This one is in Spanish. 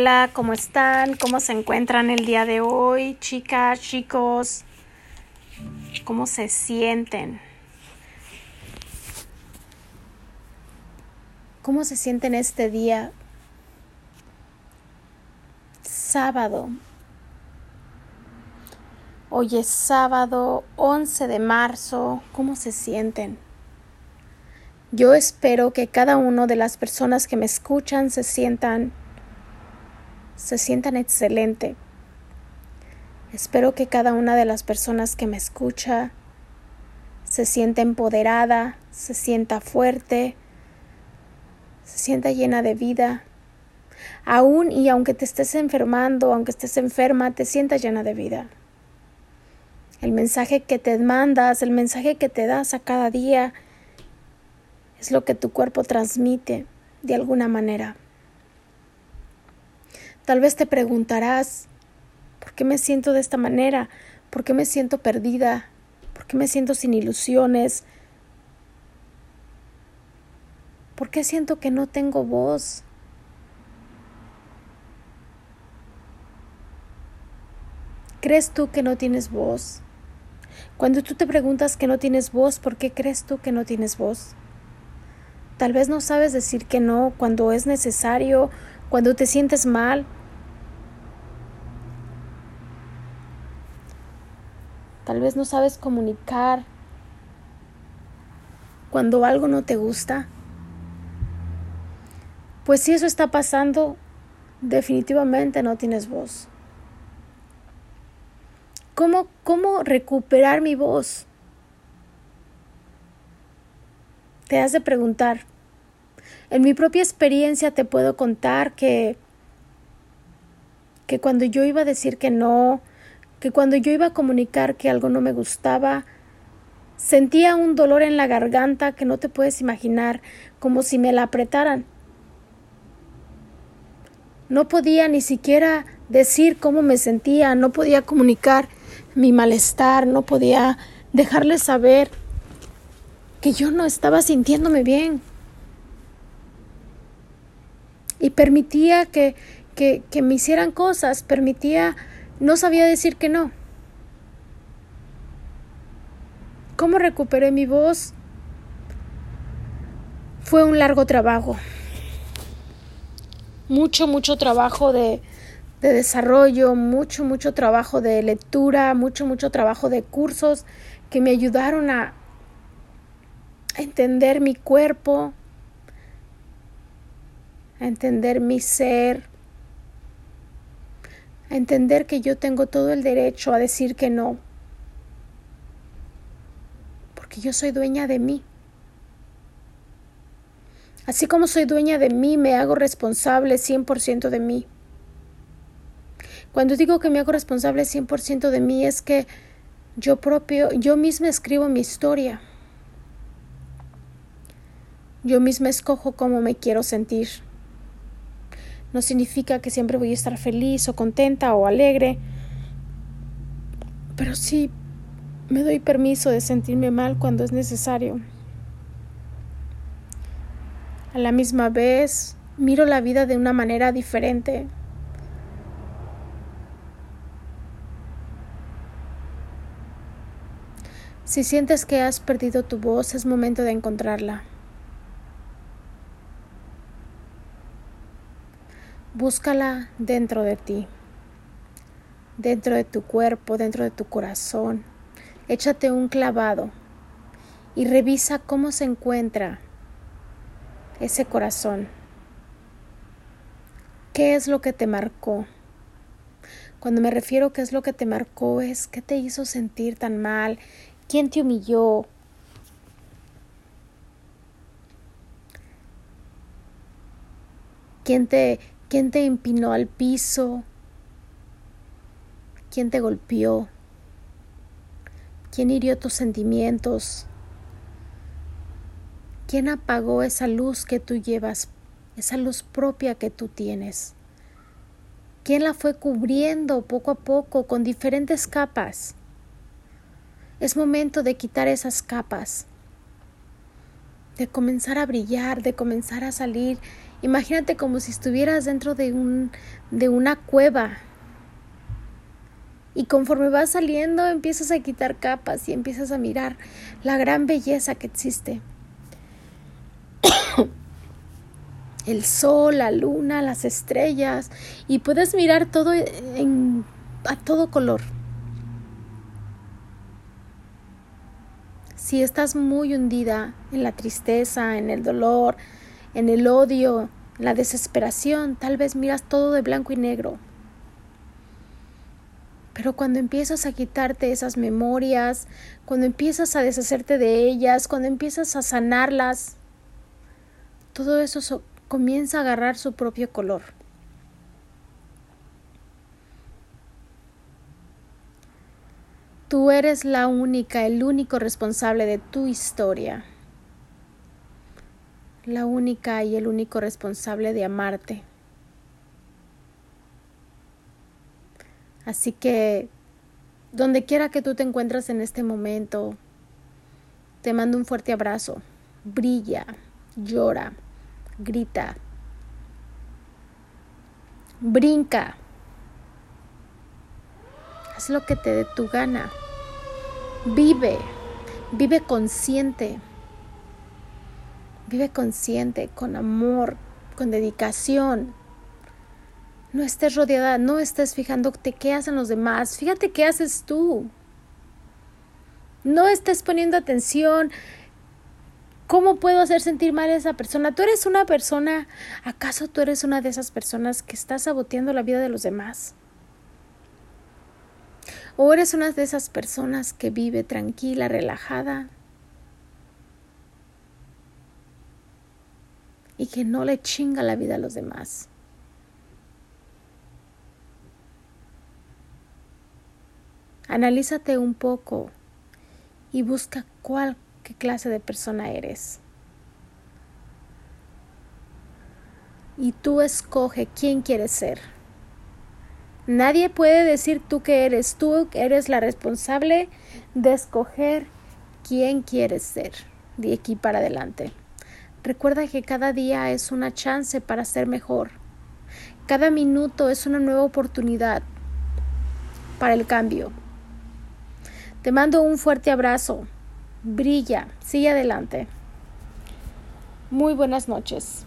Hola, ¿cómo están? ¿Cómo se encuentran el día de hoy, chicas, chicos? ¿Cómo se sienten? ¿Cómo se sienten este día? Sábado. Hoy es sábado 11 de marzo. ¿Cómo se sienten? Yo espero que cada una de las personas que me escuchan se sientan se sientan excelente. Espero que cada una de las personas que me escucha se sienta empoderada, se sienta fuerte, se sienta llena de vida. Aún y aunque te estés enfermando, aunque estés enferma, te sientas llena de vida. El mensaje que te mandas, el mensaje que te das a cada día, es lo que tu cuerpo transmite de alguna manera. Tal vez te preguntarás, ¿por qué me siento de esta manera? ¿Por qué me siento perdida? ¿Por qué me siento sin ilusiones? ¿Por qué siento que no tengo voz? ¿Crees tú que no tienes voz? Cuando tú te preguntas que no tienes voz, ¿por qué crees tú que no tienes voz? Tal vez no sabes decir que no cuando es necesario, cuando te sientes mal, Tal vez no sabes comunicar cuando algo no te gusta. Pues si eso está pasando, definitivamente no tienes voz. ¿Cómo, cómo recuperar mi voz? Te has de preguntar. En mi propia experiencia te puedo contar que, que cuando yo iba a decir que no, que cuando yo iba a comunicar que algo no me gustaba, sentía un dolor en la garganta que no te puedes imaginar, como si me la apretaran. No podía ni siquiera decir cómo me sentía, no podía comunicar mi malestar, no podía dejarles saber que yo no estaba sintiéndome bien. Y permitía que, que, que me hicieran cosas, permitía no sabía decir que no. ¿Cómo recuperé mi voz? Fue un largo trabajo. Mucho, mucho trabajo de, de desarrollo, mucho, mucho trabajo de lectura, mucho, mucho trabajo de cursos que me ayudaron a entender mi cuerpo, a entender mi ser, a entender que yo tengo todo el derecho a decir que no, porque yo soy dueña de mí. Así como soy dueña de mí, me hago responsable 100% de mí. Cuando digo que me hago responsable 100% de mí es que yo propio, yo misma escribo mi historia. Yo misma escojo cómo me quiero sentir no significa que siempre voy a estar feliz o contenta o alegre, pero sí me doy permiso de sentirme mal cuando es necesario. A la misma vez, miro la vida de una manera diferente. Si sientes que has perdido tu voz, es momento de encontrarla. Búscala dentro de ti, dentro de tu cuerpo, dentro de tu corazón. Échate un clavado y revisa cómo se encuentra ese corazón. ¿Qué es lo que te marcó? Cuando me refiero a qué es lo que te marcó es qué te hizo sentir tan mal, quién te humilló, quién te ¿Quién te empinó al piso? ¿Quién te golpeó? ¿Quién hirió tus sentimientos? ¿Quién apagó esa luz que tú llevas, esa luz propia que tú tienes? ¿Quién la fue cubriendo poco a poco con diferentes capas? Es momento de quitar esas capas, de comenzar a brillar, de comenzar a salir Imagínate como si estuvieras dentro de, un, de una cueva. Y conforme vas saliendo empiezas a quitar capas y empiezas a mirar la gran belleza que existe. El sol, la luna, las estrellas y puedes mirar todo en, a todo color. Si estás muy hundida en la tristeza, en el dolor, en el odio, en la desesperación, tal vez miras todo de blanco y negro. Pero cuando empiezas a quitarte esas memorias, cuando empiezas a deshacerte de ellas, cuando empiezas a sanarlas, todo eso comienza a agarrar su propio color. Tú eres la única, el único responsable de tu historia. La única y el único responsable de amarte. Así que, donde quiera que tú te encuentres en este momento, te mando un fuerte abrazo. Brilla, llora, grita, brinca. Haz lo que te dé tu gana. Vive, vive consciente. Vive consciente, con amor, con dedicación. No estés rodeada, no estés fijándote qué hacen los demás. Fíjate qué haces tú. No estés poniendo atención. ¿Cómo puedo hacer sentir mal a esa persona? Tú eres una persona, ¿acaso tú eres una de esas personas que está saboteando la vida de los demás? ¿O eres una de esas personas que vive tranquila, relajada? Y que no le chinga la vida a los demás. Analízate un poco y busca cuál qué clase de persona eres. Y tú escoge quién quieres ser. Nadie puede decir tú que eres. Tú eres la responsable de escoger quién quieres ser de aquí para adelante. Recuerda que cada día es una chance para ser mejor. Cada minuto es una nueva oportunidad para el cambio. Te mando un fuerte abrazo. Brilla. Sigue adelante. Muy buenas noches.